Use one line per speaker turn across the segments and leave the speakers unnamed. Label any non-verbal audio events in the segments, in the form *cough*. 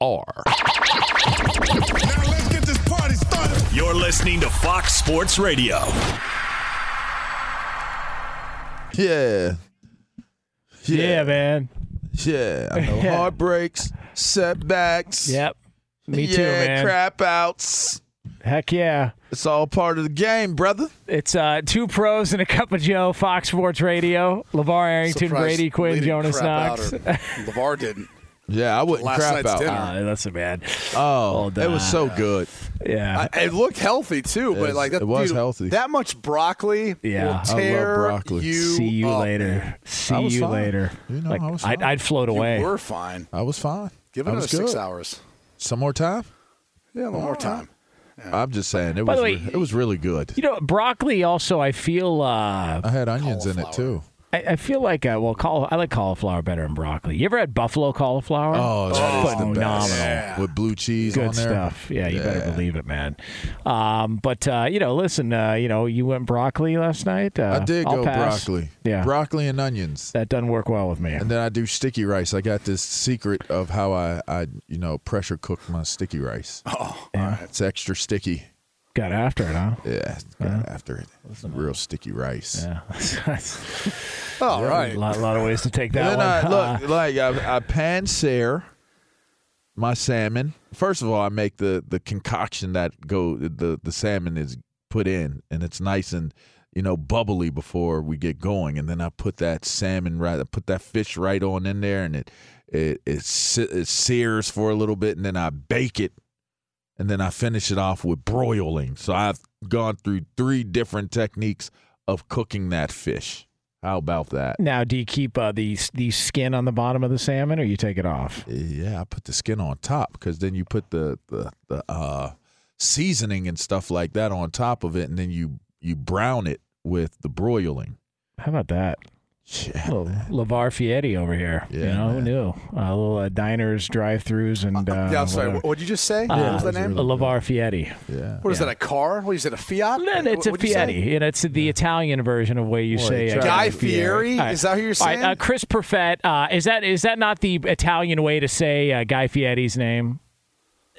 Now let's get this party started.
You're listening to Fox Sports Radio.
Yeah.
Yeah, man.
Yeah. I know *laughs* heartbreaks, setbacks.
Yep. Me
yeah,
too, man.
crap outs.
Heck yeah.
It's all part of the game, brother.
It's uh, two pros and a cup of Joe, Fox Sports Radio. LaVar Arrington,
Surprised
Brady Quinn, Jonas Knox.
out *laughs* LaVar didn't.
Yeah, I wouldn't
Last
crap
night's
out.
dinner.
Ah, that's so bad.
Oh,
Hold
it was so good.
Yeah.
I, it looked healthy too, but
It-
like that,
it was
dude,
healthy.
That much broccoli
Yeah. I
will
love
tear
broccoli.
you.
See you
up,
later.
man.
See
was
you
fine.
later.
You know,
like,
I was
I'd,
fine.
I'd float away.
You were fine.
I was fine.
Give
I
it
was
another six
good.
hours.
Some more time?
Yeah, a little more time.
I'm just saying it
By
was
the way,
re- it was really good.
You know, broccoli also, I feel. Uh,
I had onions in it too.
I, I feel like uh, well, caul- I like cauliflower better than broccoli. You ever had buffalo cauliflower?
Oh, that is the
phenomenal.
best.
Yeah.
With blue cheese
Good
on there.
stuff. Yeah, you better believe it, man. Um, but uh, you know, listen, uh, you know, you went broccoli last night. Uh,
I did
I'll
go
pass.
broccoli.
Yeah.
Broccoli and onions.
That doesn't work well with me.
And then I do sticky rice. I got this secret of how I, I you know, pressure cook my sticky rice.
Oh,
Yeah.
It's extra sticky.
Got after it, huh?
Yeah, got after it. Real sticky rice.
Yeah. *laughs*
all
a
right.
lot, lot of ways to take that
then
one.
I look *laughs* like I, I pan sear my salmon. First of all, I make the the concoction that go the the salmon is put in, and it's nice and you know bubbly before we get going. And then I put that salmon right, I put that fish right on in there, and it it it, it sears for a little bit, and then I bake it, and then I finish it off with broiling. So I've gone through three different techniques of cooking that fish. How about that?
now, do you keep uh, the the skin on the bottom of the salmon, or you take it off?
Yeah, I put the skin on top because then you put the the the uh, seasoning and stuff like that on top of it, and then you you brown it with the broiling.
How about that?
Yeah,
little LaVar Fietti over here. you
Yeah,
know, who
man.
knew? Uh, little uh, diners, drive-throughs, and uh,
yeah, I'm sorry. What would you just say?
Uh,
what was the name?
really-
LaVar Fietti.
yeah.
what is
yeah.
that? A car? What is it? A Fiat?
No, no, it's a
What'd you say?
Fieri. You know, it's the Italian version of way you
Boy,
say uh,
Guy
Guy
Fieri?
All right.
Is that who you're
All right,
saying?
uh, Chris Perfett. Uh, is that is that not the Italian way to say uh, Guy Fieri's name?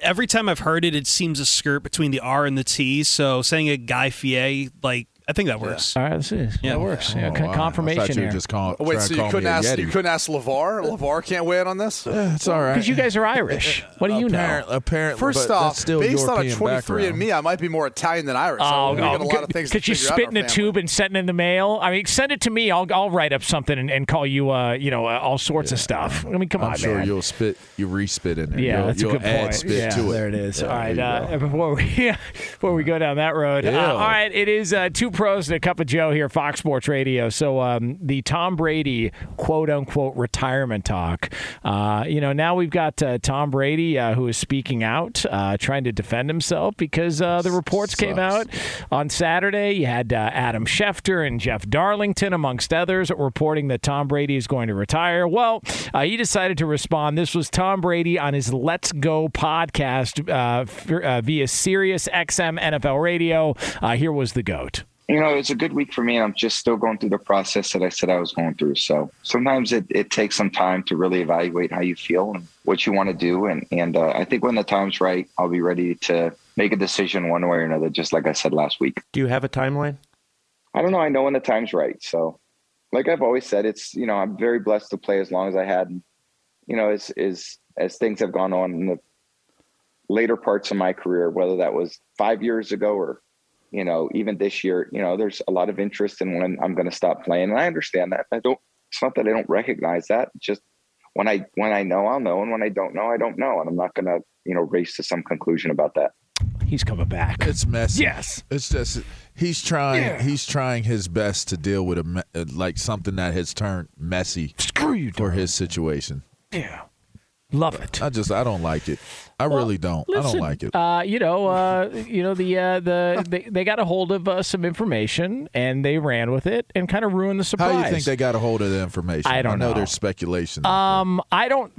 every time I've heard it, it seems a skirt between the R and the T. So saying a Guy Fieri, like I think that works.
All right, this is
Yeah.
it works. Yeah,
Oh,
con-
wow.
Confirmation
you
here.
just call,
Oh, wait, so you couldn't ask
Yeti.
you couldn't ask Levar? Levar can't weigh in on this.
Yeah, it's all right.
Because you guys are Irish. What do you
Apparent-
know?
Apparently,
First off,
still
based on a
European
23 and me, I might be more Italian than Irish.
Oh,
so we got a lot of things.
could you
figure out
spit in a tube and send it in the mail? I mean, send it to me. I'll I'll write up something and, and call you, uh, you know, uh, all sorts of stuff. I mean, come
I'm
on,
sure
man.
you'll spit, you re-spit in there.
Yeah,
you'll,
that's
you'll
a good
add
point.
spit
yeah,
to it.
there it is.
Yeah,
all right,
there you
uh,
go. *laughs*
before we *laughs* before we go down that road, uh, all right, it is uh, two pros and a cup of Joe here, Fox Sports Radio. So um, the Tom Brady quote unquote retirement talk. Uh, you know, now we've got uh, Tom Brady uh, who is speaking out, uh, trying to defend himself because uh, the reports came out on Saturday. You had uh, Adam Schefter and Jeff Darlington, amongst others, reporting that Tom Brady is going to retire. Well, uh, he decided to respond. This was Tom Brady on his Let's Go podcast uh, f- uh, via Sirius XM NFL Radio. Uh, here was the GOAT.
You know, it's a good week for me, and I'm just still going through the process that I said I was going through. So sometimes it, it takes some time to really evaluate how you feel and what you want to do. And and uh, I think when the time's right, I'll be ready to make a decision one way or another. Just like I said last week.
Do you have a timeline?
I don't know. I know when the time's right. So, like I've always said, it's you know I'm very blessed to play as long as I had. You know, as as as things have gone on in the later parts of my career, whether that was five years ago or you know even this year, you know, there's a lot of interest in when I'm going to stop playing, and I understand that. I don't. It's not that I don't recognize that. It's just when I when I know, I'll know, and when I don't know, I don't know, and I'm not going to you know race to some conclusion about that.
He's coming back.
It's messy.
Yes.
It's just he's trying.
Yeah.
He's trying his best to deal with a uh, like something that has turned messy
Screw you,
for
Darl.
his situation.
Yeah. Love it.
I just I don't like it. I really don't. I don't like it.
Uh, you know, uh, you know the uh, the they, they got a hold of uh, some information and they ran with it and kind of ruined the surprise.
How do you think they got a hold of the information?
I don't
know.
know.
There's speculation.
Um, I don't.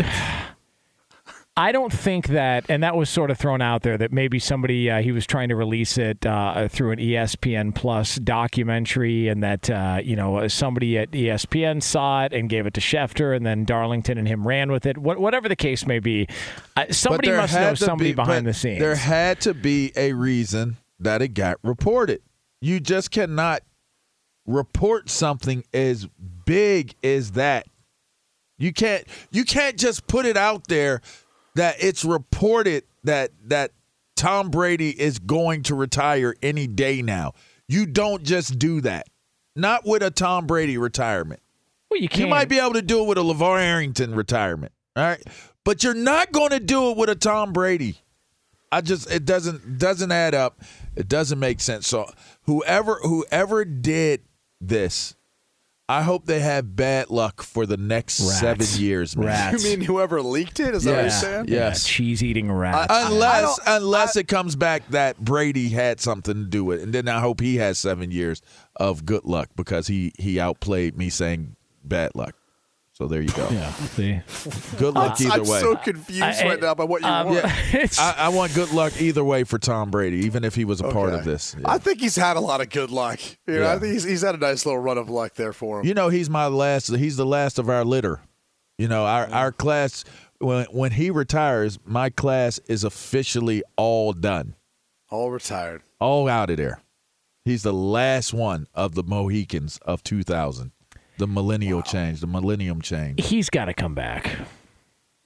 I don't think that, and that was sort of thrown out there that maybe somebody uh, he was trying to release it uh, through an ESPN Plus documentary, and that uh, you know somebody at ESPN saw it and gave it to Schefter, and then Darlington and him ran with it. What, whatever the case may be, uh, somebody must know somebody
be-
behind the scenes.
There had to be a reason that it got reported. You just cannot report something as big as that. You can't you can't just put it out there that it's reported that that Tom Brady is going to retire any day now. You don't just do that. Not with a Tom Brady retirement.
well, you,
You
can't.
might be able to do it with a LaVar Arrington retirement. All right. But you're not going to do it with a Tom Brady. I just it doesn't doesn't add up. It doesn't make sense. So whoever whoever did this, I hope they have bad luck for the next
Rats.
seven years, man.
Rats.
You mean whoever leaked it? Is that what you're saying?
Yeah. Yes.
cheese eating rats.
Uh, unless
I
unless it comes back that Brady had something to do with it. And then I hope he has seven years of good luck because he he outplayed me saying bad luck. So there you go.
yeah, see,
Good luck either way.
I'm
way.
so confused
I-
right now by what you
um,
want. *laughs*
it's-
I, I want good luck either way for Tom Brady, even if he was a part of this.
I think he's had a lot of good luck. You know,
Yeah.
I think he's, he's had a nice little run of luck there for him.
You know, he's my last. He's the last of our litter. You know, our our class. When when he retires, my class is officially all done,
All retired.
all out of there. He's the last one of the Mohicans of 2000, the millennial change, the millennium change.
he's got to come back.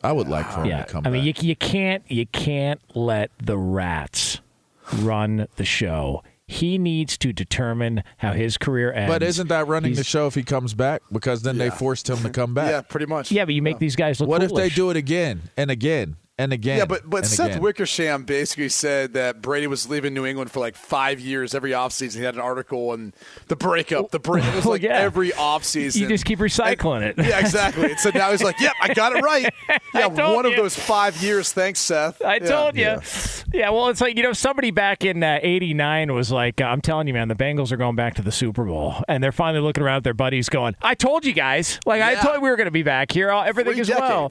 I would like for him
Yeah,
to come back.
I mean, you,
back.
you can't you can't let the rats run the show. He needs to determine how his career ends.
but isn't that running the show if he comes back? Because then they forced him to *laughs* come back.
Yeah, pretty much.
Yeah, but you make these guys look.
What if they do it again and again and again?
Yeah, but but Seth
again?
Wickersham basically said that Brady was leaving New England for like five years every offseason. He had an article and the breakup, the break. It was like
yeah.
every offseason.
You just keep recycling it.
Yeah, exactly. And so now he's like, "Yep, I got it right." *laughs* Yeah,
told
one of those five years. Thanks, Seth.
I
Yeah.
told you. Yeah. well, it's like, you know, somebody back in uh, 89 was like, uh, I'm telling you, man, the Bengals are going back to the Super Bowl. And they're finally looking around at their buddies going, I told you guys. Like, I told you we were going to be back here. Uh, Everything
Three
is well.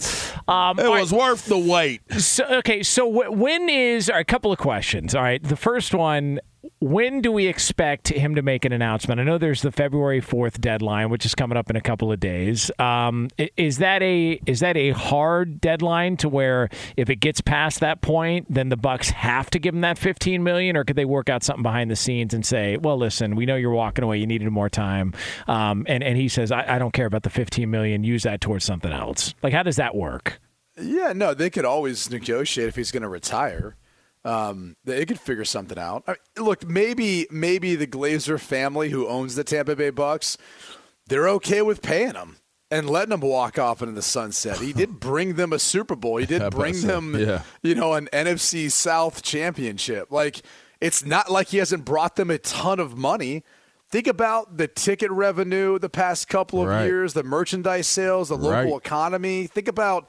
Um,
it
all right,
was worth the wait.
So, okay, so when is a couple of questions? All right, the first one: When do we expect him to make an announcement? I know there's the February fourth deadline, which is coming up in a couple of days. Um, is that a is that a hard deadline to where if it gets past that point, then the Bucs have to give him that 15 million, or could they work out something behind the scenes and say, "Well, listen, we know you're walking away, you needed more time," um, and and he says, I, "I don't care about the 15 million, use that towards something else." Like, how does that work?
Yeah, no, they could always negotiate if he's going to retire. Um, they could figure something out. I mean, look, maybe maybe the Glazer family who owns the Tampa Bay Bucs, they're okay with paying him and letting him walk off into the sunset. He did *laughs* bring them a Super Bowl. He did bring them,
Yeah.
you know, an NFC South championship. Like it's not like he hasn't brought them a ton of money. Think about the ticket revenue the past couple of
Right.
years, the merchandise sales, the local
Right.
economy. Think about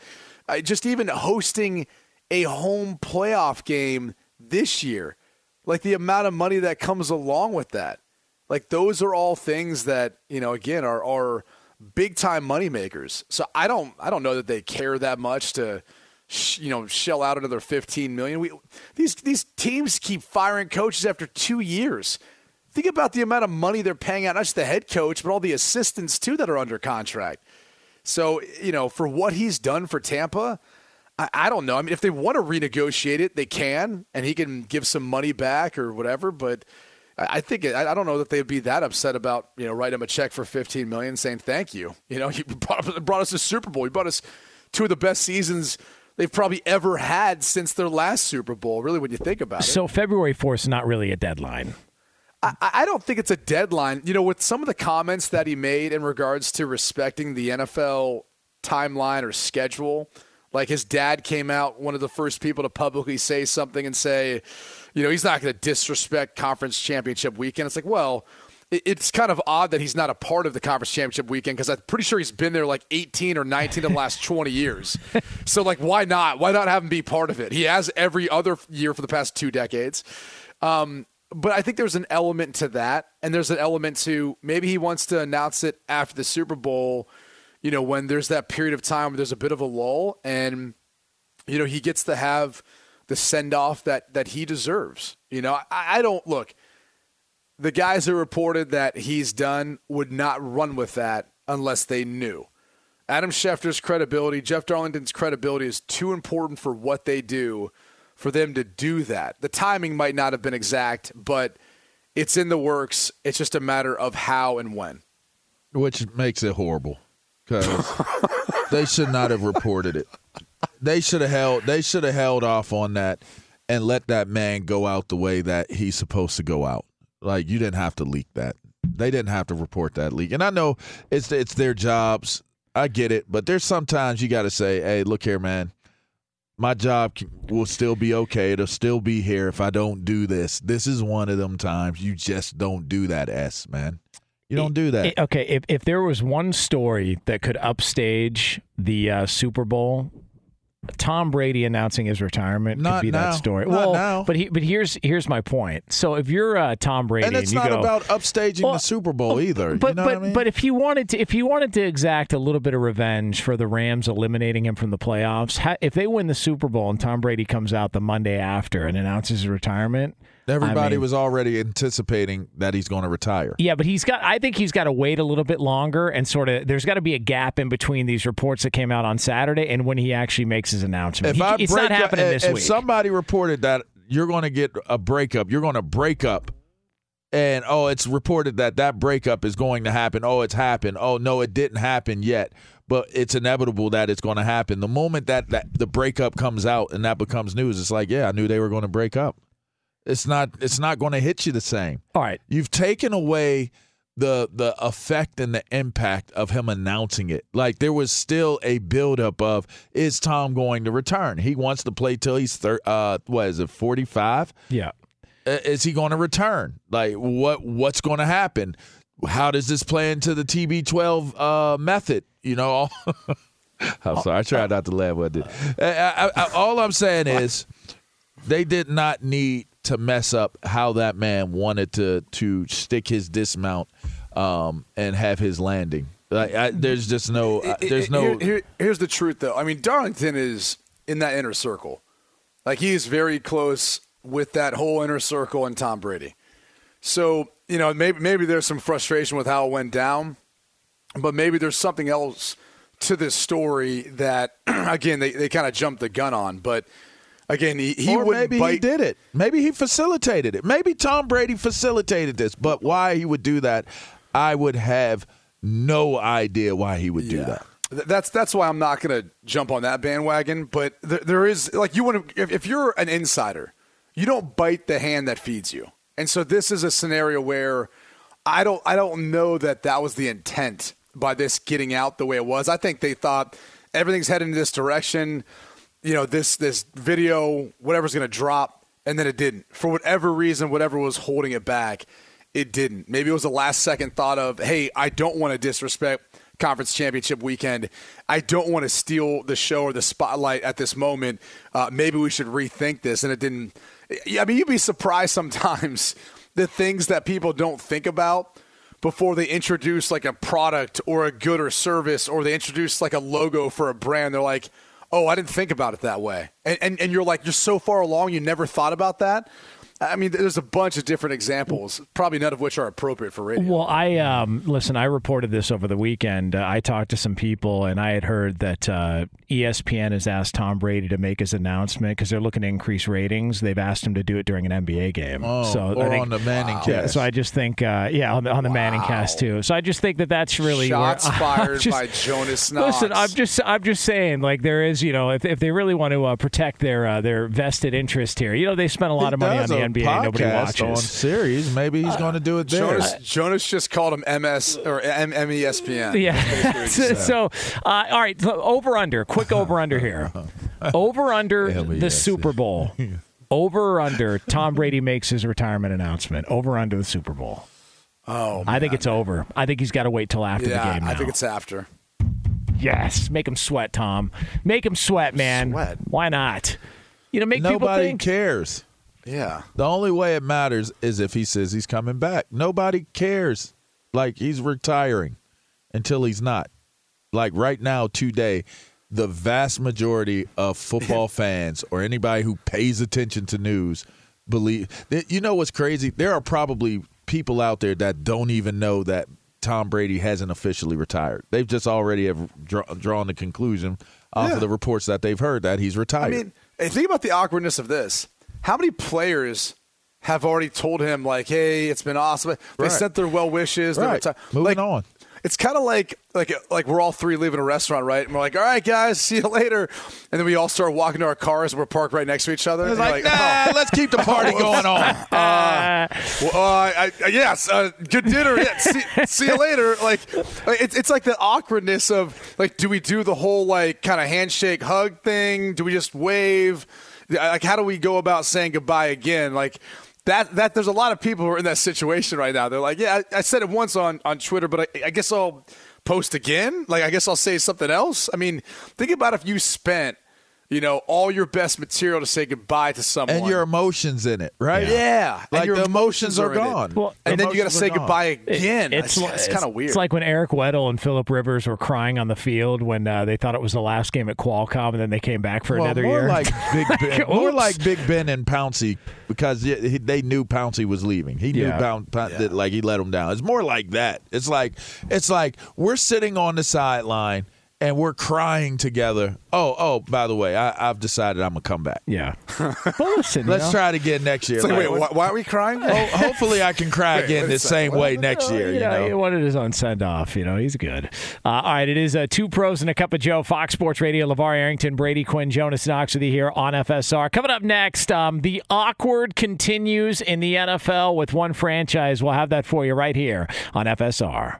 just even hosting a home playoff game this year, like the amount of money that comes along with that. Like those are all things that you know again are are big time money makers. So I don't I don't know that they care that much to sh- you know shell out another 15 million. We these these teams keep firing coaches after 2 years. Think about the amount of money they're paying out not just the head coach but all the assistants too that are under contract. So, you know, for what he's done for Tampa, I, I don't know. I mean, if they want to renegotiate it, they can, and he can give some money back or whatever. But I, think I, don't know that they'd be that upset about you know writing him a check for fifteen million, saying thank you. You know, *laughs* he brought, brought us a Super Bowl. He brought us two of the best seasons they've probably ever had since their last Super Bowl. Really, when you think about it.
So February 4th is not really a deadline.
I, I don't think it's a deadline. You know, with some of the comments that he made in regards to respecting the NFL timeline or schedule, like his dad came out, one of the first people to publicly say something and say, you know, he's not going to disrespect conference championship weekend. It's like, well, it's kind of odd that he's not a part of the conference championship weekend because I'm pretty sure he's been there like 18 or 19 of the last 20 years. *laughs* So, like, why not? Why not have him be part of it? He has every other year for the past two decades. Um, but I think there's an element to that, and there's an element to maybe he wants to announce it after the Super Bowl. You know, when there's that period of time where there's a bit of a lull, and you know he gets to have the send off that that he deserves. You know, I, I don't look the guys who reported that he's done would not run with that unless they knew. Adam Schefter's credibility, Jeff Darlington's credibility is too important for what they do for them to do that. The timing might not have been exact, but it's in the works. It's just a matter of how and when.
Which makes it horrible because *laughs* they should not have reported it. They should have held. They should have held off on that and let that man go out the way that he's supposed to go out. Like you didn't have to leak that. They didn't have to report that leak. And I know it's it's their jobs. I get it, but there's sometimes you got to say, "Hey, look here, man. My job will still be okay. It'll still be here if I don't do this. This is one of them times you just don't do that, S man. You don't do that.
okay, if if there was one story that could upstage the uh, Super Bowl Tom Brady announcing his retirement
not
could be
now.
that story.
Not
well,
now.
but he, but here's here's my point. So if you're uh, Tom Brady
and it's
you
not
go,
about upstaging
well,
the Super Bowl either.
But
you know
but
what I mean?
but if he wanted to if he wanted to exact a little bit of revenge for the Rams eliminating him from the playoffs, ha, if they win the Super Bowl and Tom Brady comes out the Monday after and announces his retirement,
everybody
I mean,
was already anticipating that he's going to retire.
Yeah, but he's got. I think he's got to wait a little bit longer and sort of. There's got to be a gap in between these reports that came out on Saturday and when he actually makes his announcement.
If
He- it's not happening
up,
this
if
week.
somebody reported that you're going to get a breakup, you're going to break up, and oh, it's reported that that breakup is going to happen. Oh, it's happened. Oh no, it didn't happen yet, but it's inevitable that it's going to happen. The moment that, that the breakup comes out and that becomes news, it's like, yeah, I knew they were going to break up. It's not. It's not going to hit you the same.
All right.
You've taken away the the effect and the impact of him announcing it. Like there was still a buildup of is Tom going to return? He wants to play till he's thir- uh what is it forty five?
Yeah.
Is he going to return? Like what what's going to happen? How does this play into the TB12 uh, method? You know, *laughs* I'm sorry, I tried not to laugh at it. *laughs* I, I, I, all I'm saying is they did not need to mess up how that man wanted to to stick his dismount um, and have his landing. Like, I, there's just no, uh, there's no.
Here- here- here's the truth, though. I mean, Darlington is in that inner circle. Like he is very close with that whole inner circle and Tom Brady. So you know, maybe maybe there's some frustration with how it went down, but maybe there's something else to this story that *clears throat* again they, they kind of jumped the gun on. But again, he, he
or maybe
bite.
he did it. Maybe he facilitated it. Maybe Tom Brady facilitated this. But why he would do that, I would have no idea why he would do that.
That's that's why I'm not going to jump on that bandwagon. But there, there is like you want to if, if you're an insider, you don't bite the hand that feeds you. And so this is a scenario where I don't I don't know that that was the intent by this getting out the way it was. I think they thought everything's heading in this direction. You know this this video whatever's going to drop, and then it didn't for whatever reason. Whatever was holding it back, it didn't. Maybe it was a last second thought of, hey, I don't want to disrespect conference championship weekend. I don't want to steal the show or the spotlight at this moment. Uh, maybe we should rethink this. And it didn't. I mean, you'd be surprised sometimes *laughs* the things that people don't think about before they introduce like a product or a good or service or they introduce like a logo for a brand. They're like, oh, I didn't think about it that way. And, and, and you're like, you're so far along, you never thought about that. I mean, there's a bunch of different examples, probably none of which are appropriate for radio.
Well, I um, listen. I reported this over the weekend. Uh, I talked to some people, and I had heard that uh, ESPN has asked Tom Brady to make his announcement because they're looking to increase ratings. They've asked him to do it during an NBA game.
Oh,
so I
or
think-
on the Manning
Yeah,
cast.
so I just think, uh, yeah, on the, on the Manning cast too. So I just think that that's really
Shots *laughs*
I'm
fired
just-
by Jonas Knox. *laughs*
Listen, I'm just I'm just saying, like there is, you know, if, if they really want to uh, protect their uh, their vested interest here, you know, they spent a lot
He
of money on the NBA. Nobody
podcast
watches.
on series. Maybe he's going to do it there.
Jonas, Jonas just called him MS or M- MESPN.
Yeah. *laughs* so, so, uh, all right. Over under. Quick over under here. *laughs* Over under *laughs* the
yes.
Super Bowl. Over under. Tom Brady makes his retirement announcement. Over under the Super Bowl.
Oh,
I think it's over. I think he's got to wait till after
yeah.
the game. Now.
I think it's after.
yes. Make him sweat, Tom. Make him sweat, man.
Sweat?
Why not? You know, make people
Nobody
think.
cares.
Yeah.
The only way it matters is if he says he's coming back. Nobody cares. Like he's retiring until he's not. Like right now, today, the vast majority of football *laughs* fans or anybody who pays attention to news believe that you know what's crazy? There are probably people out there that don't even know that Tom Brady hasn't officially retired. They've just already have draw, drawn the conclusion off
Yeah.
of the reports that they've heard that he's retired.
I mean, and think about the awkwardness of this. How many players have already told him like, "Hey, it's been awesome." They
Right.
sent their well wishes.
Right.
reti-
Moving
like,
on.
It's kind of like like like we're all three leaving a restaurant, right? And we're like, "All right, guys, *laughs* see you later." And then we all start walking to our cars. and We're parked right next to each other.
it's like,
like,
nah,
"Oh,
let's keep the party *laughs* going on.
well, uh, I, I, yes, uh, good dinner. Yeah, see, see you later. Like, it's it's like the awkwardness of like, do we do the whole like kind of handshake hug thing? Do we just wave? Like, how do we go about saying goodbye again? Like. That, that there's a lot of people who are in that situation right now. They're like, yeah, I, I said it once on, on Twitter, but I, I guess I'll post again. Like, I guess I'll say something else. I mean, think about if you spent, you know, all your best material to say goodbye to someone,
and your emotions in it, right?
yeah, and
Like
your
the emotions are
in
gone.
Well,
and
The
then you got to say
gone.
goodbye again.
It's,
It's, it's, kind of weird.
It's like when Eric Weddle and Philip Rivers were crying on the field when uh, they thought it was the last game at Qualcomm, and then they came back for
Well,
another
more
year.
like Big *laughs* Ben, more like Big Ben and Pouncey because he- he- they knew Pouncey was leaving. He knew
Yeah.
Poun- Poun- that like he let him down. It's more like that. It's like it's like we're sitting on the sideline and we're crying together. Oh, oh, by the way, I, I've decided I'm gonna come back.
yeah. *laughs* But listen,
Let's
know,
try it again next year.
It's like,
Like,
wait, why, why are we crying?
ho- hopefully, I can cry again
wait a
the
second.
same way next
Well,
year. You
know, he
know.
wanted his own send off. You know, he's good. Uh, all right, it is uh, two pros and a cup of Joe. Fox Sports Radio. LaVar Arrington, Brady Quinn, Jonas Knox with you here on FSR. Coming up next, um, the awkward continues in the NFL with one franchise. We'll have that for you right here on FSR.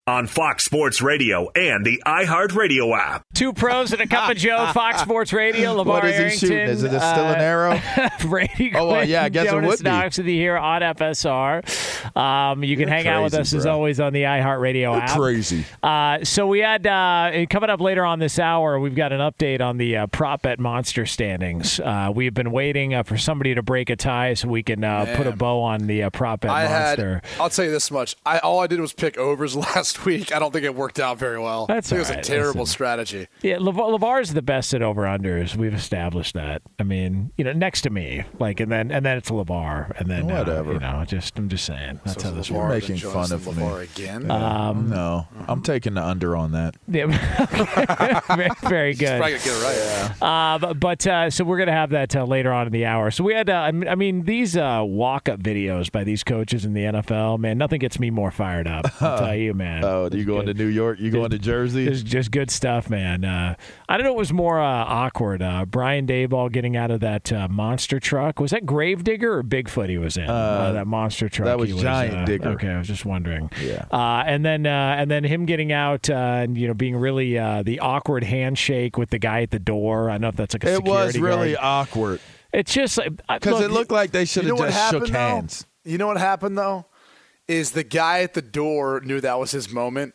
on Fox Sports Radio and the iHeartRadio app.
Two pros and a cup of Joe. Fox *laughs* Sports Radio. LaVar
What is he
Arrington.
shooting? Is it a, still an
uh,
arrow? *laughs*
Brady
Oh, well,
Quinn,
yeah, I guess it
Jonas
would be.
Knox with you here on FSR. Um, you can
You're
hang out with
crazy,
us as
bro.
always on the iHeartRadio app.
Crazy.
Uh, so we had uh, coming up later on this hour. We've got an update on the uh, prop bet monster standings. Uh, we've been waiting uh, for somebody to break a tie so we can uh, put a bow on the uh, prop bet
I
monster.
had. I'll tell you this much. I all I did was pick overs *laughs* last week. I don't think it worked out very well.
That's
I think it was
all
a terrible
Listen.
strategy.
Yeah, Lavar, is the best at over unders. We've established that. I mean, you know, next to me, like, and then and then it's Lavar, and then uh,
Whatever.
you know, just I'm just saying that's how this
LaVar,
works.
making fun of
then
me.
LaVar again.
Um,
no, I'm taking the under on that. *laughs*
Yeah, *laughs* very, very good.
Probably gonna get it right.
Uh, but but, uh, so we're gonna have that uh, later on in the hour. So we had, uh, I mean- I mean, these uh, walk-up videos by these coaches in the NFL, man, nothing gets me more fired up. I'll *laughs* tell you, man.
Oh, you going to New York? You going to Jersey?
It's just good stuff, man. Uh, I don't know. It was more uh, awkward. Uh, Brian Daboll getting out of that uh, monster truck. Was that Gravedigger or Bigfoot he was in? Uh, that monster truck.
that was
he
Giant
uh,
Digger.
Okay, I was just wondering.
Yeah.
Uh, and then uh, and then him getting out uh, and you know being really uh, the awkward handshake with the guy at the door. I don't know if that's like a
It was
security
really
guard.
awkward
It's just like
because it looked like they should
You know
have
what
just
happened
shook
though?
hands.
You know what happened though? Is the guy at the door knew that was his moment.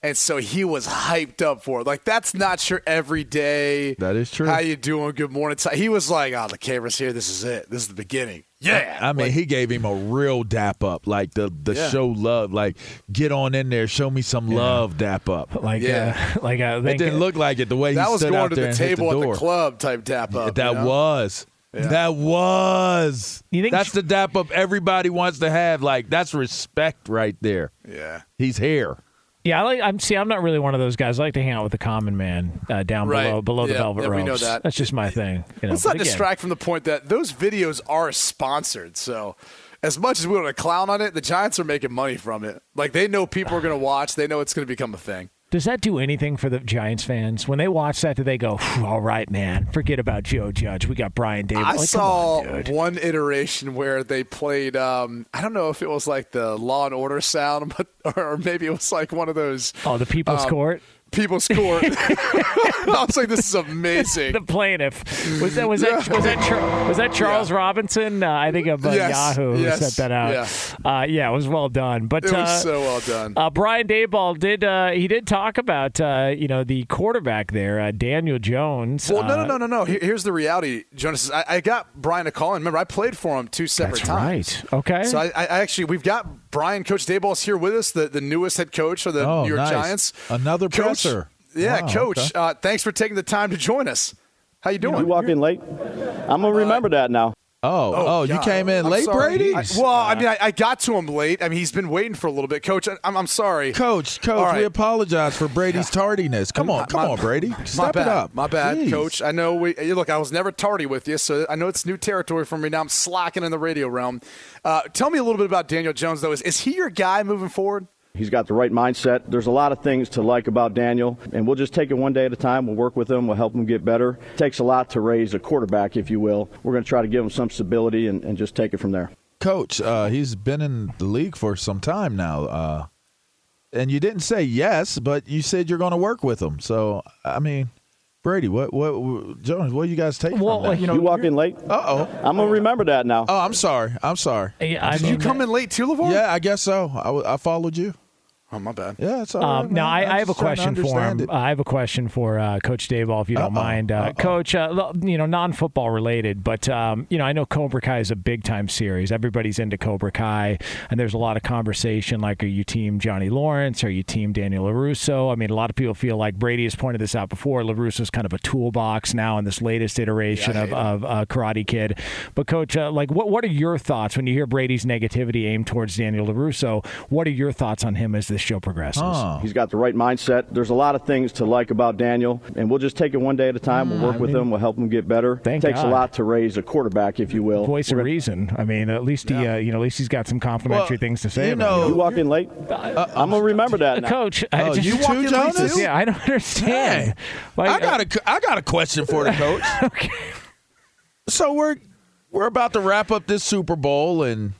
And so he was hyped up for it. Like that's not your everyday.
That is true.
How you doing? Good morning. He was like, "Oh, the camera's here. This is it. This is the beginning." Yeah.
I mean, he gave him a real dap up, like the the
Yeah.
show love, like get on in there, show me some love, dap up.
like
Yeah.
uh, *laughs* like uh,
It didn't look like it the way
that
he
was
stood
going
out
to
there
the
and hit
table
the
at the club type dap up.
that
you know?
was. That was.
You think-
that's the dap up everybody wants to have. Like that's respect right there.
Yeah.
He's here.
Yeah, I like. I'm see. I'm not really one of those guys. I like to hang out with the common man uh, down
Right.
below below the velvet
yeah,
ropes.
we know that.
That's just my thing. You know,
Let's not
again,
distract from the point that those videos are sponsored. So, as much as we want to clown on it, the Giants are making money from it. Like they know people are going to watch. They know it's going to become a thing.
Does that do anything for the Giants fans when they watch that? Do they go, "All right, man, forget about Joe Judge. We got Brian Davis."
I
Like,
saw
on,
one iteration where they played. Um, I don't know if it was like the Law and Order sound, *laughs* but or maybe it was like one of those.
Oh, the People's
um,
Court.
People's court. *laughs* I was like, this is amazing.
the plaintiff was that was that was that was that Charles Robinson? Uh, I think of uh,
Yes,
Yahoo who
yes,
set that out.
yeah.
Uh, yeah, it was well done. But
it was
uh,
so well done.
uh, Brian Daboll did uh, he did talk about uh, you know the quarterback there, uh, Daniel Jones.
well, no, no, no, no, no. Here's the reality, Jonas. I, I got Brian a call, and remember, I played for him two separate
That's
times.
right. Okay.
So I, I actually, we've got Brian, Coach Daboll's here with us, the, the newest head coach of the
Oh,
New York
nice.
Giants.
Another
Coach,
presser.
Yeah,
Wow,
Coach.
okay.
Uh, thanks for taking the time to join us. How you doing?
You walk in late. I'm gonna remember that now.
Oh, oh, you came in
I'm
late,
sorry.
Brady?
I- well, I mean, I, I got to him late. I mean, he's been waiting for a little bit, Coach. I, I'm, I'm sorry.
Coach, coach,
right.
we apologize for Brady's tardiness. Come on, come
My-
on, Brady.
My
Step
bad.
it up.
My bad,
Jeez.
Coach. I know we look. I was never tardy with you, so I know it's new territory for me. Now I'm slacking in the radio realm. Uh, tell me a little bit about Daniel Jones, though. Is, is he your guy moving forward?
He's got the right mindset. There's a lot of things to like about Daniel, and we'll just take it one day at a time. We'll work with him. We'll help him get better. It takes a lot to raise a quarterback, if you will. We're going to try to give him some stability and, and just take it from there.
Coach, uh, he's been in the league for some time now. Uh, and you didn't say yes, but you said you're going to work with him. So, I mean, Brady, what, what, what Jones, what do you guys take
Well,
from that?
you know,
You walk in late.
Uh oh.
I'm gonna remember that now.
Oh, I'm sorry. I'm sorry.
Yeah, I
Did
mean,
you come in late too, LaVar?
Yeah, I guess so. I followed you.
Oh, my bad.
Yeah, it's all right.
Um, now. I,
I'm
I have a
just trying to
question for him.
understand it.
I have a question for uh, Coach Daboll, if you don't
Uh-oh.
mind. Uh,
Uh-oh.
Coach, uh, you know, non-football related, but um, you know, I know Cobra Kai is a big-time series. Everybody's into Cobra Kai, and there's a lot of conversation. Like, are you team Johnny Lawrence? Are you team Daniel Larusso? I mean, a lot of people feel like Brady has pointed this out before. Larusso's kind of a toolbox now in this latest iteration
Yeah,
of, of uh, Karate Kid. But Coach, uh, like, what what are your thoughts when you hear Brady's negativity aimed towards Daniel Larusso? What are your thoughts on him as this show progresses?
Huh.
He's got the right mindset. There's a lot of things to like about Daniel, and we'll just take it one day at a time. We'll hmm. work with him. We'll help him get better.
Thank
takes
God.
a lot to raise a quarterback, if you will.
voice
We're
of reason. I mean, at least he, uh, you know, at least he's got some complimentary
Well,
things to say.
you
about
know-
You walk in late. Uh, uh, I'm gonna remember that uh, now.
Coach, I
Oh,
just,
you *laughs*
walk in
too,
late,
Jonas?
too?
yeah, I don't understand.
Dang.
Like,
I got a, I got a question for the coach. *laughs*
okay.
So we're we're about to wrap up this Super Bowl, and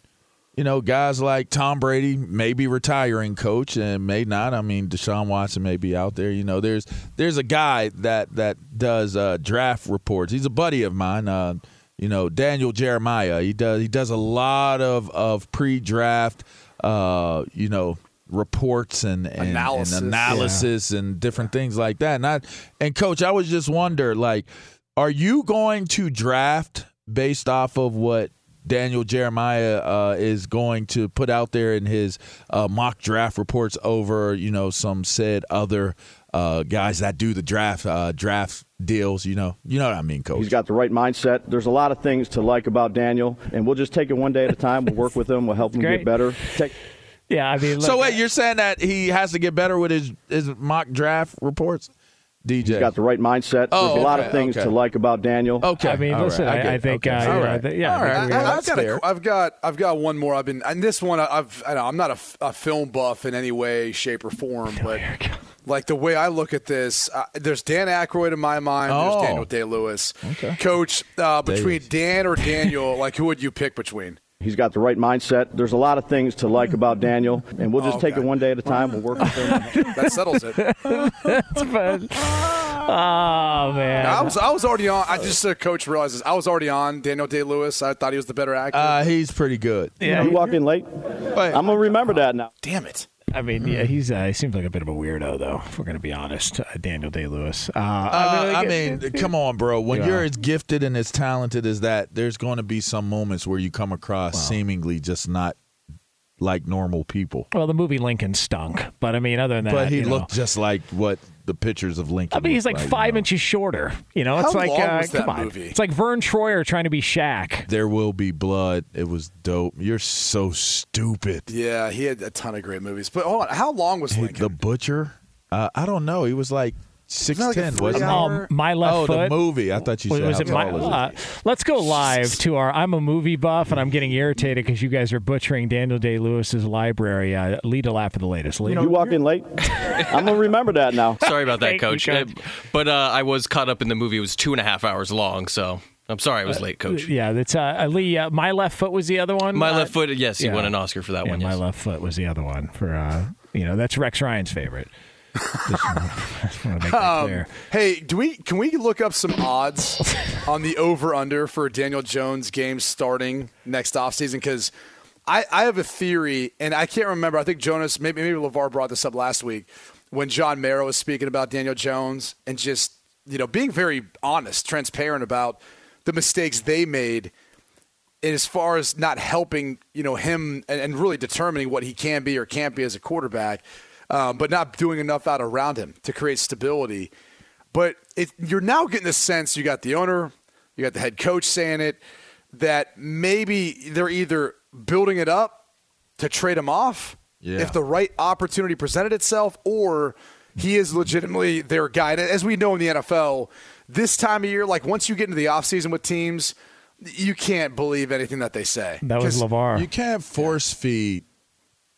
you know, guys like Tom Brady may be retiring, coach, and may not. I mean, Deshaun Watson may be out there. You know, there's there's a guy that that does uh, draft reports. He's a buddy of mine. Uh, you know, Daniel Jeremiah. He does he does a lot of of pre-draft. Uh, you know. Reports and, and
Analysis.
and analysis and different things like that. And I, and coach, I was just wonder, like, are you going to draft based off of what Daniel Jeremiah uh, is going to put out there in his uh, mock draft reports over, you know, some said other uh, guys that do the draft uh, draft deals. You know, you know what I mean, coach.
He's got the right mindset. There's a lot of things to like about Daniel, and we'll just take it one day at a time. We'll work with him. We'll help him
Great.
get better. Take,
Yeah, I mean,
so
look,
wait, you're saying that he has to get better with his his mock draft reports, DJ?
He's got the right mindset.
Oh,
There's a lot of things
okay.
to like about Daniel.
okay.
I mean,
all
listen,
right,
I,
get
I think,
Okay.
uh, you
All
know, yeah,
All
I
right.
think we
I,
are-
I've got a, I've got I've got one more. I've been and this one I've I know I'm not a film buff in any way, shape, or form, but like the way I look at this, uh, there's Dan Aykroyd in my mind.
Oh.
There's Daniel Day Lewis.
Okay.
Coach, uh, between
Davis.
Dan or Daniel, like who would you pick between?
He's got the right mindset. There's a lot of things to like about Daniel, and we'll just
Oh,
take
okay.
it one day at a time. We'll work with him. *laughs*
That settles it. That's fun.
oh man,
I was I was already on. I just uh, coach realizes I was already on Daniel Day Lewis. I thought he was the better actor.
Uh, he's pretty good.
yeah,
You walk in late.
Wait,
I'm gonna remember that now.
Damn it.
I mean, yeah, he's uh, he seems like a bit of a weirdo, though. If we're going to be honest, uh, Daniel Day Lewis. Uh,
Uh, I
like,
mean, come on, bro. When
Yeah.
you're as gifted and as talented as that, there's going to be some moments where you come across seemingly just not like normal people.
well, the movie Lincoln stunk, but I mean, other than that,
But he
you know.
looked just like what the pictures of Lincoln.
I mean, he's like
you
five
know.
inches shorter. You know, it's
How
like
long
uh,
was that
come on,
movie?
it's like Verne Troyer trying to be Shaq.
There will be blood. It was dope. You're so stupid.
Yeah, he had a ton of great movies. But hold on, how long was Lincoln?
The butcher. Uh, I don't know. He was like six
Wasn't
ten.
like
wasn't he?
three-hour-
Um, my left
oh,
foot.
the movie. I thought you said
was it my?
was he?
Uh, let's go live to our. I'm a movie buff, and I'm getting irritated because you guys are butchering Daniel Day Lewis's library. Uh, lead a laugh for the latest. Lead.
You walk in late. *laughs* I'm gonna remember that now. *laughs*
Sorry about that,
Thank you,
coach.
Coach.
Uh, but uh, I was caught up in the movie. It was two and a half hours long, so I'm sorry I was late, coach.
Yeah, that's uh, Lee. Uh, my left foot was the other one.
My
Uh,
left foot, yes, he
yeah.
won an Oscar for that
Yeah,
one.
my left foot was the other one for. Uh, you know, that's Rex Ryan's favorite. Just want *laughs* to make
Um, hey, do we can we look up some odds *laughs* on the over under for Daniel Jones game starting next offseason? Because I, I have a theory, and I can't remember. I think Jonas, maybe maybe Levar brought this up last week when John Mara was speaking about Daniel Jones and just you know being very honest, transparent about the mistakes they made. And as far as not helping, you know, him and, and really determining what he can be or can't be as a quarterback, um, but not doing enough out around him to create stability. But it, you're now getting the sense you got the owner, you got the head coach saying it, that maybe they're either building it up to trade him off
Yeah.
if the right opportunity presented itself, or he is legitimately their guy. And as we know in the NFL, this time of year, like once you get into the offseason with teams, you can't believe anything that they say.
That was Levar.
You can't force feed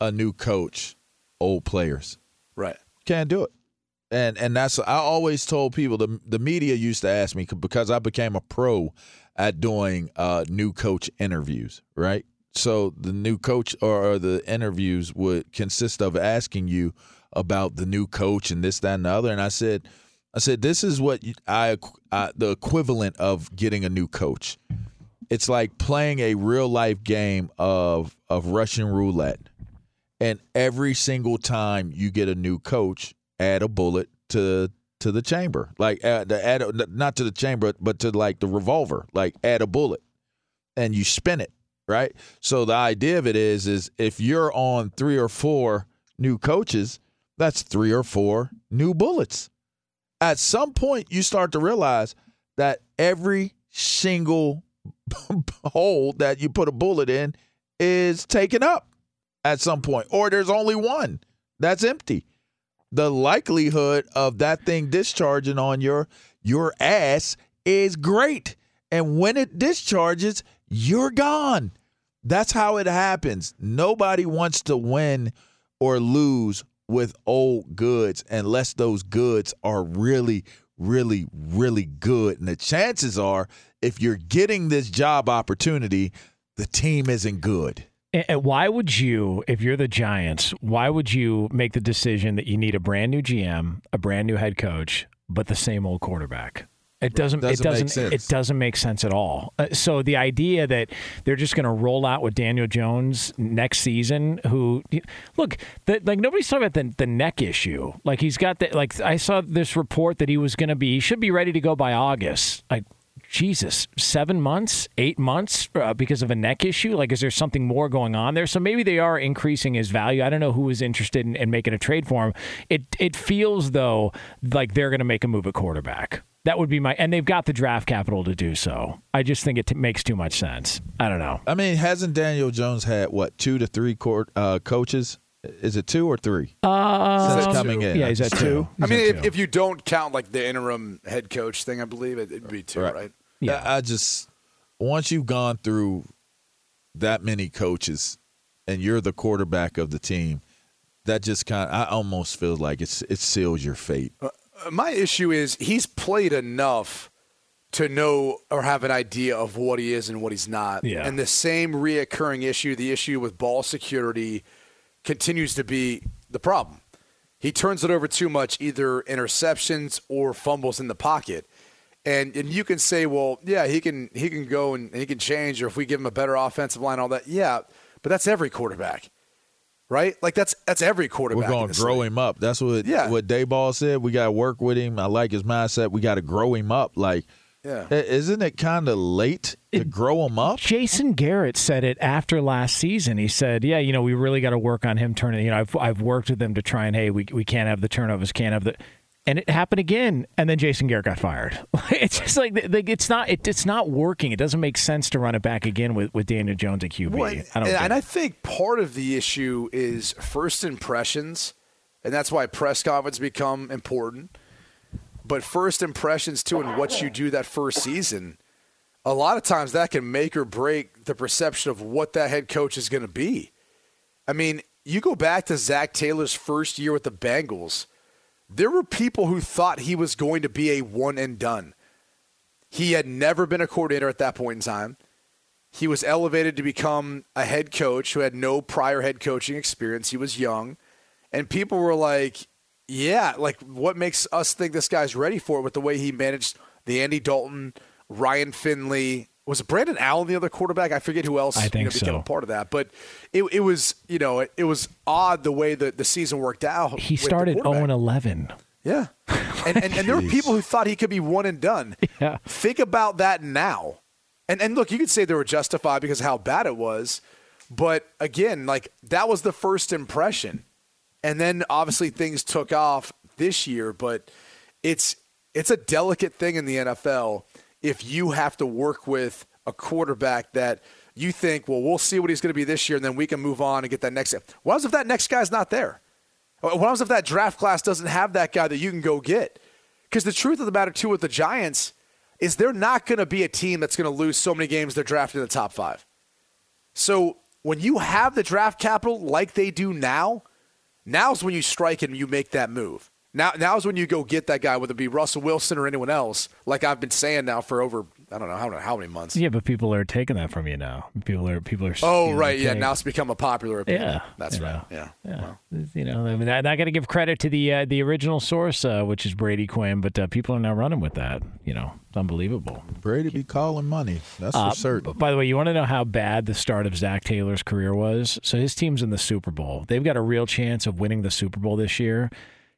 a new coach old players.
Right.
Can't do it. And and that's I always told people the the media used to ask me because I became a pro at doing uh, new coach interviews, right? So the new coach or, or the interviews would consist of asking you about the new coach and this that and the other and I said I said this is what I, I the equivalent of getting a new coach. It's like playing a real life game of of Russian roulette and every single time you get a new coach, add a bullet to to the chamber, like uh, add, add a- not to the chamber, but to like the revolver, like add a bullet, and you spin it, right? So the idea of it is, is if you're on three or four new coaches, that's three or four new bullets. At some point, you start to realize that every single *laughs* hole that you put a bullet in is taken up at some point, or there's only one that's empty. The likelihood of that thing discharging on your your ass is great, and when it discharges, you're gone. That's how it happens. Nobody wants to win or lose with old goods unless those goods are really, really, really good. And the chances are, if you're getting this job opportunity, the team isn't good.
And- why would you, if you're the Giants, why would you make the decision that you need a brand new GM, a brand new head coach, but the same old quarterback? It doesn't.
Doesn't
it
make
doesn't.
sense.
It doesn't make sense at all. Uh, so the idea that they're just going to roll out with Daniel Jones next season, who look, the, like nobody's talking about the the neck issue. Like he's got that. Like I saw this report that he was going to be. He should be ready to go by August. Like Jesus, seven months, eight months uh, because of a neck issue? Like, is there something more going on there? So maybe they are increasing his value. I don't know who is interested in, in making a trade for him. It it feels though like they're going to make a move at quarterback. That would be my, and they've got the draft capital to do so. I just think it t- makes too much sense. I don't know.
I mean, hasn't Daniel Jones had what two to three court uh, coaches? Is it two or three
Uh,
since
two.
coming in?
yeah, he's at
It's
two.
I mean, if,
two.
if you don't count like the interim head coach thing, I believe it, it'd be two,
Right.
right?
Yeah.
I I just once you've gone through that many coaches and you're the quarterback of the team, that just kind of I almost feel like it's it seals your fate.
Uh, My issue is he's played enough to know or have an idea of what he is and what he's not.
Yeah.
And the same reoccurring issue, the issue with ball security, continues to be the problem. He turns it over too much, either interceptions or fumbles in the pocket. And and you can say, well, yeah, he can he can go and, and he can change, or if we give him a better offensive line, all that, yeah. But that's every quarterback, right? Like that's that's every quarterback.
We're going to grow
league.
him up. That's what
Yeah.
what Daboll said. We got to work with him. I like his mindset. We got to grow him up. Like,
Yeah.
isn't it kind of late to grow him up?
Jason Garrett said it after last season. He said, "Yeah, you know, we really got to work on him turning. You know, I've I've worked with him to try and hey, we we can't have the turnovers, can't have the." And it happened again, and then Jason Garrett got fired. *laughs* it's just like, it's not it, it's not working. It doesn't make sense to run it back again with, with Daniel Jones at QB.
Well,
I don't.
and,
get
and. I think part of the issue is first impressions, and that's why press conferences become important. But first impressions too, and what you do that first season, a lot of times that can make or break the perception of what that head coach is going to be. I mean, you go back to Zac Taylor's first year with the Bengals. There were people who thought he was going to be a one and done. He had never been a coordinator at that point in time. He was elevated to become a head coach who had no prior head coaching experience. He was young. And people were like, Yeah, like what makes us think this guy's ready for it with the way he managed the Andy Dalton, Ryan Finley. Was Brandon Allen the other quarterback? I forget who else
I think
you know, became
so.
a part of that. But it, it was, you know, it, it was odd the way that the season worked out.
He started 0 and 11.
Yeah. And, and, and there were *laughs* people who thought he could be one and done.
Yeah.
Think about that now. And, and look, you could say they were justified because of how bad it was. But again, like that was the first impression. And then obviously things took off this year, but it's it's a delicate thing in the NFL if you have to work with a quarterback that you think, well, we'll see what he's going to be this year, and then we can move on and get that next. What happens if that next guy's not there? What happens if that draft class doesn't have that guy that you can go get? Because the truth of the matter, too, with the Giants is they're not going to be a team that's going to lose so many games they're drafted in the top five. So when you have the draft capital like they do now, now's when you strike and you make that move. Now, now's when you go get that guy, whether it be Russell Wilson or anyone else. Like I've been saying now for over, I don't know how, how many months.
Yeah, but people are taking that from you now. People are people are.
Oh, right, yeah.
taking-
Now it's become a popular opinion.
Yeah,
that's right.
know.
Yeah,
Yeah, you know, I mean, I, I got to give credit to the uh, the original source, uh, which is Brady Quinn, but uh, people are now running with that. You know, it's unbelievable.
Brady be calling money. That's
Uh,
for certain.
By the way, you want to know how bad the start of Zac Taylor's career was? So his team's in the Super Bowl. They've got a real chance of winning the Super Bowl this year.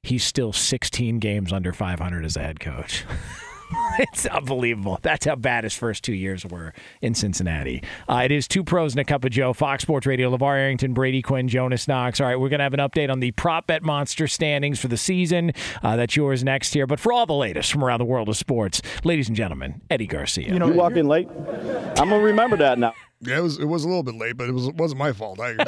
He's still 16 games under 500 as a head coach. *laughs* it's unbelievable. That's how bad his first two years were in Cincinnati. Uh, it is two pros and a cup of Joe. Fox Sports Radio. LaVar Arrington, Brady Quinn, Jonas Knox. All right, we're going to have an update on the prop bet monster standings for the season. Uh, that's yours next here. But for all the latest from around the world of sports, ladies and gentlemen, Eddie Garcia.
You know, you walk in late. I'm gonna remember that now.
Yeah, it was it was a little bit late, but it was it wasn't my fault. I, I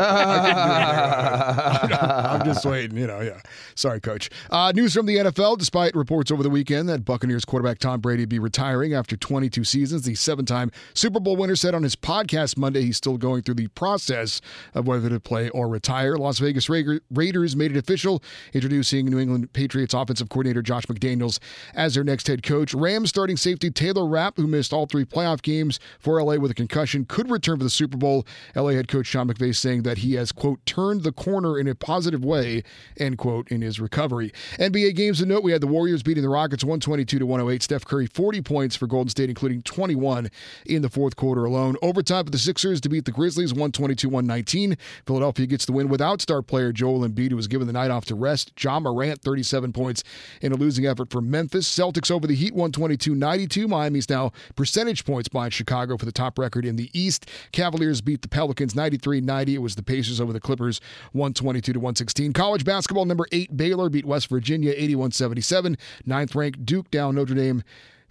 *laughs* I'm just waiting, you know. Yeah, sorry, coach. Uh, news from the NFL: Despite reports over the weekend that Buccaneers quarterback Tom Brady be retiring after 22 seasons, the seven-time Super Bowl winner said on his podcast Monday he's still going through the process of whether to play or retire. Las Vegas Ra- Raiders made it official, introducing New England Patriots offensive coordinator Josh McDaniels as their next head coach. Rams starting safety Taylor Rapp, who missed all three playoff games for LA with a concussion, could return for the Super Bowl. LA head coach Sean McVay saying that he has, quote, turned the corner in a positive way, end quote, in his recovery. NBA games to note, we had the Warriors beating the Rockets 122 to 108. Steph Curry 40 points for Golden State, including 21 in the fourth quarter alone. Overtime for the Sixers to beat the Grizzlies 122 119. Philadelphia gets the win without star player Joel Embiid, who was given the night off to rest. Ja Morant 37 points in a losing effort for Memphis. Celtics over the Heat 122 92. Miami's now percentage points behind Chicago for the top record in the East. Cavaliers beat the Pelicans 93 90. It was the Pacers over the Clippers 122 to 116. College basketball number eight Baylor beat West Virginia 81 77. Ninth ranked Duke down Notre Dame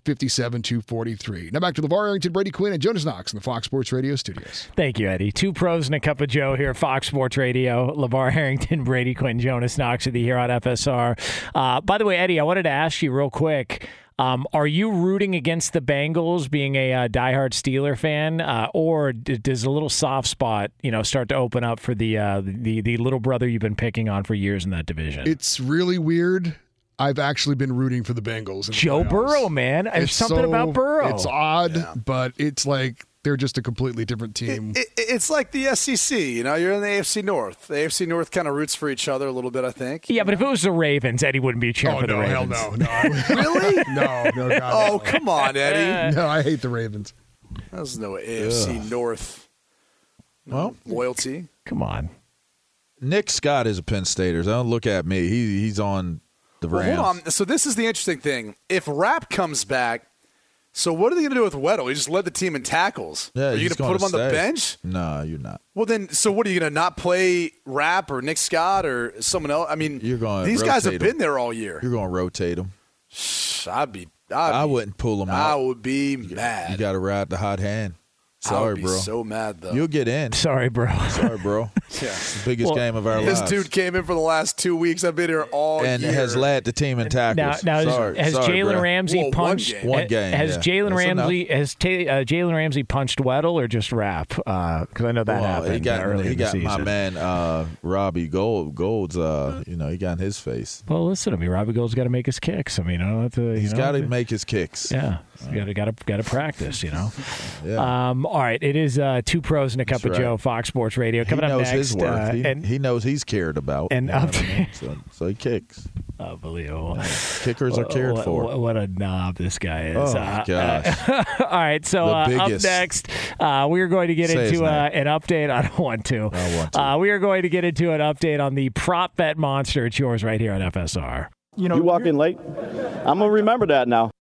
57 to 43. Now back to LaVar Arrington, Brady Quinn, and Jonas Knox in the Fox Sports Radio studios.
Thank you, Eddie. Two pros and a cup of Joe here, Fox Sports Radio. LaVar Arrington, Brady Quinn, Jonas Knox with you here on FSR. Uh, by the way, Eddie, I wanted to ask you real quick. Um, are you rooting against the Bengals, being a uh, diehard Steeler fan, uh, or d- does a little soft spot, you know, start to open up for the uh, the the little brother you've been picking on for years in that division?
It's really weird. I've actually been rooting for the Bengals. in the
Joe
playoffs.
Burrow, man. There's
It's
something
so-
about Burrow.
It's odd, but it's like they're just a completely different team.
It, it's like the SEC. You know, you're in the AFC North. The AFC North kind of roots for each other a little bit, I think.
yeah, but if it was the Ravens, Eddie wouldn't be cheering
oh
for the
no, hell no, no, *laughs*
Really?
no, no, God,
Oh,
no.
come on, Eddie.
no, I hate the Ravens.
There's no AFC North
Well,
loyalty.
Come on.
Nick Scott is a Penn Stater. Don't look at me. He he's on the
Well,
Rams.
hold on. So this is the interesting thing. If Rapp comes back, so what are they going to do with Weddle? He just led the team in tackles.
Yeah,
are you going to put him on the bench?
No, you're not.
Well, then, so what are you going to not play Rapp or Nick Scott or someone else? I mean,
You're gonna
these guys have
'em.
been there all year.
You're going to rotate him.
I'd be. I'd
I
be-
wouldn't pull him out.
I would be mad.
You got to ride the hot hand.
I
Sorry,
would be
bro.
So mad though.
You'll get in.
Sorry, bro.
Sorry, bro. *laughs*
yeah.
Biggest
Well,
game of our
This
lives.
This dude came in for the last two weeks. I've been here all
and
year.
has led the team in tackles.
now has-
sorry,
has
sorry,
Jalen
bro.
Ramsey
Well, one
punched
game.
One game,
Has
yeah.
Jalen
That's
Ramsey has Ta- uh, Jalen Ramsey punched Weddle or just Rapp? Because I know that
Well,
happened
he got
early
he
in the
got
season.
my man uh, Robbie Gould Gould's uh you know he got in his face.
Well, listen to me. Robbie Gould's got to make his kicks. I mean, I don't have to. You
He's
know,
got to make his kicks.
Yeah, got to got to got to practice. You know. *laughs*
Yeah.
Um, all right, it is uh, two pros and a cup
That's
of
right.
Joe, Fox Sports Radio.
he
Coming
knows
up next,
his worth.
uh,
he,
and
he knows he's cared about.
and
you know
up-
I mean? *laughs* so, so he kicks.
Unbelievable.
Kickers are cared
what,
for.
What, what a knob this guy is.
Oh,
Uh, *laughs*
gosh.
all right, so uh, up next, uh, we are going to get
Say
into uh, an update. I don't want to.
I want to.
Uh, we are going to get into an update on the prop bet monster. It's yours right here on FSR.
You know, you walk in late. I'm gonna remember that now.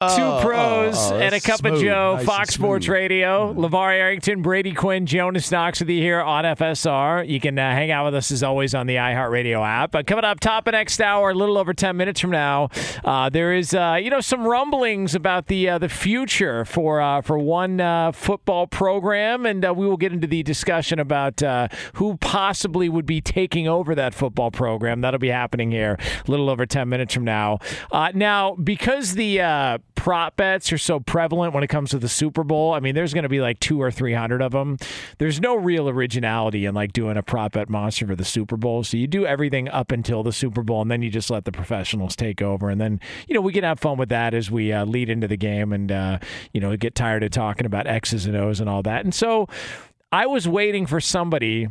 Two
Oh,
pros
oh, oh,
and a cup of. Joe,
Nice
Fox Sports. Radio. LaVar Arrington, Brady Quinn, Jonas Knox with you here on FSR. You can uh, hang out with us as always on the iHeartRadio app. But coming up top of next hour, a little over 10 minutes from now, uh, there is uh, you know some rumblings about the uh, the future for uh, for one uh, football program, and uh, we will get into the discussion about uh, who possibly would be taking over that football program. That'll be happening here a little over 10 minutes from now. Uh, now, because the uh, prop bets are so prevalent when it comes to the Super Bowl. I mean, there's going to be like two or three hundred of them. There's no real originality in like doing a prop bet monster for the Super Bowl. So you do everything up until the Super Bowl, and then you just let the professionals take over. And then you know we can have fun with that as we uh, lead into the game, and uh, you know get tired of talking about X's and O's and all that. And so I was waiting for somebody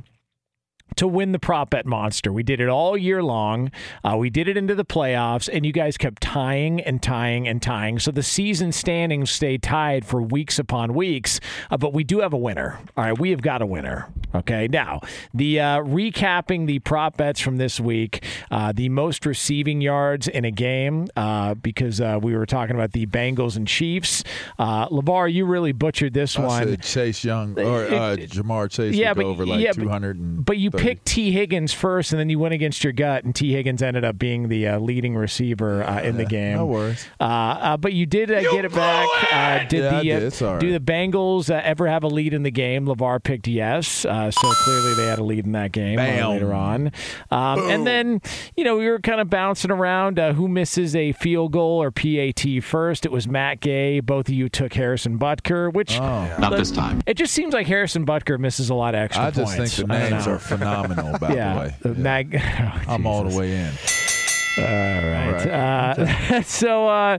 to win the prop bet monster. We did it all year long. Uh, we did it into the playoffs, and you guys kept tying and tying and tying. So the season standings stay tied for weeks upon weeks. Uh, but we do have a winner. All right, we have got a winner. Okay, now the uh, recapping the prop bets from this week, uh, the most receiving yards in a game, uh, because uh, we were talking about the Bengals and Chiefs. Uh, LaVar, you really butchered this
I
one.
said Chase Young or uh, Ja'Marr Chase
Yeah, but
go over like
yeah,
200 and
But you picked Tee Higgins first, and then you went against your gut, and Tee Higgins ended up being the uh, leading receiver uh, in the game.
no worries.
Uh, uh, but you did uh, get it back. Uh, did
Yeah,
the
did.
uh, do the Bengals uh, ever have a lead in the game? LaVar picked yes, uh, so clearly they had a lead in that game uh, later on. Um, and then you know we were kind of bouncing around uh, who misses a field goal or PAT first. It was Matt Gay. Both of you took Harrison Butker, which
Not this time.
It just seems like Harrison Butker misses a lot of extra
I just
points.
think the names are phenomenal, by
yeah,
the way.
the Mag- *laughs* oh,
I'm all the way in.
All right.
All
Uh, *laughs* so, uh,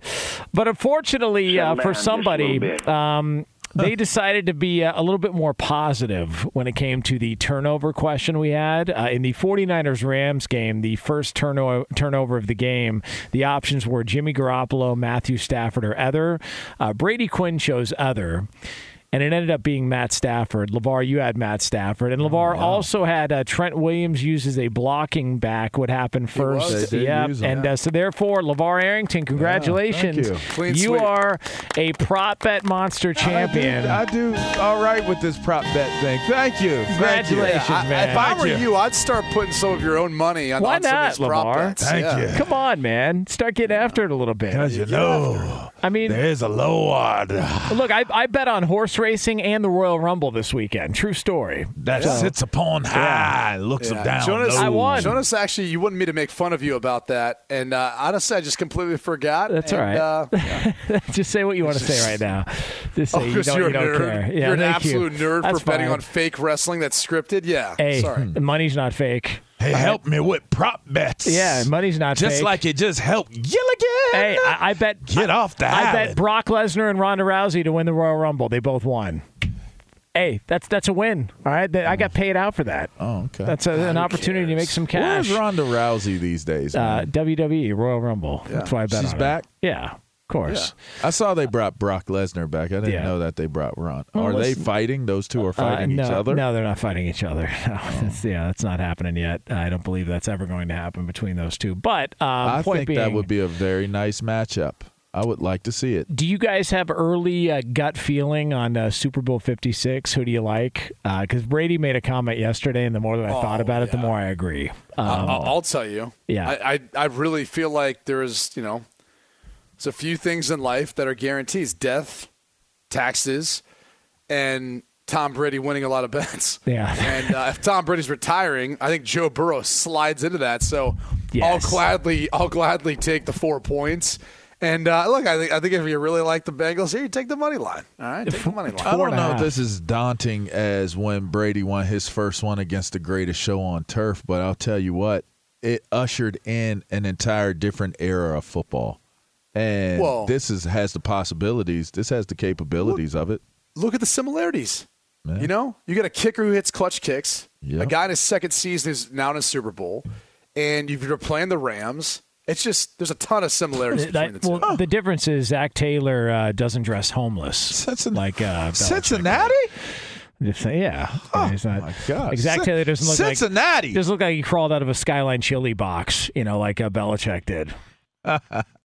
but unfortunately uh, for somebody, um, they decided to be uh, a little bit more positive when it came to the turnover question we had. Uh, in the 49ers Rams game, the first turno- turnover of the game, the options were Jimmy Garoppolo, Matthew Stafford, or Other. Uh, Brady Quinn chose Other. And it ended up being Matt Stafford. LaVar, you had Matt Stafford. And LaVar also had uh, Trent Williams use as a blocking back. What happened first?
was.
Yep.
him.
And uh, so, therefore, LaVar Arrington, congratulations.
you.
Clean
you are a prop bet monster champion.
I do, I do all right with this prop bet thing. Thank you. Thank you.
Congratulations,
I-
man.
if I were
you.
you, I'd start putting some of your own money on,
Why
on some of these prop
Lamar?
bets.
Thank
Yeah.
you.
Come on, man. Start getting after it a little bit.
Because you know,
I mean,
there's a Lord *sighs*
look, I, I bet on horse racing and the Royal Rumble this weekend. True story.
that sits upon high, looks
Yeah.
down
Jonas,
low.
I won.
Jonas, actually, you wanted me to make fun of you about that, and uh, honestly, I just completely forgot.
That's
and,
all right.
Uh, *laughs*
Just say what you want to say right now. Just say
oh,
you
'cause
don't,
you're
you don't
a nerd.
care. Yeah,
you're an
thank you.
absolute nerd
That's
for betting on fake wrestling that's scripted. Yeah,
Hey,
sorry. *laughs*
the money's not fake.
Hey, help me with prop bets.
Yeah, money's not
Just
fake.
like it just helped Gilligan.
Hey, I, I bet.
Get
I,
off the
I bet. Brock Lesnar and Ronda Rousey to win the Royal Rumble. They both won. Hey, that's that's a win. All right, I got paid out for that.
Oh, okay.
That's a, an opportunity to make some cash.
Where's Ronda Rousey these days?
Uh. WWE Royal Rumble. That's why I bet
She's back?
It. Yeah, of course.
I saw they brought Brock Lesnar back. I didn't
Yeah.
know that they brought Ron.
Well,
are they fighting? Those two are
Uh,
fighting
no,
each other. Oh.
No, they're not fighting each other. *laughs* No, that's, yeah, that's not happening yet. I don't believe that's ever going to happen between those two. But um,
I
point
think
being,
that would be a very nice matchup. I would like to see it.
Do you guys have early uh, gut feeling on uh, Super Bowl 56? Who do you like? Because Brady made a comment yesterday, and the more that I
Oh,
thought about it, the more I agree. Um,
I'll, I'll tell you.
Yeah.
I, I I really feel like there's you know, there's a few things in life that are guarantees: death, taxes, and Tom Brady winning a lot of bets. *laughs*
Yeah.
And uh, if Tom Brady's retiring, I think Joe Burrow slides into that. So
Yes.
I'll gladly I'll gladly take the four points. And uh, look, I think I think if you really like the Bengals, here you take the money line. All right, take the money line.
I don't know if this is daunting as when Brady won his first one against the greatest show on turf, but I'll tell you what, it ushered in an entire different era of football. And
Well-
this is has the possibilities. This has the capabilities of it.
look at the similarities.
Yeah.
You know, you got a kicker who hits clutch kicks,
Yeah.
a guy in his second season is now in a Super Bowl, and if you're playing the Rams, it's just there's a ton of similarities between the two.
well, the difference is Zac Taylor uh, doesn't dress homeless.
Cincin-
like uh,
Cincinnati?
Just say, yeah. He's not-
Oh, my God. Zac
Taylor doesn't look like
Cincinnati.
like doesn't look like he crawled out of a Skyline chili box, you know, like uh, Belichick did. *laughs*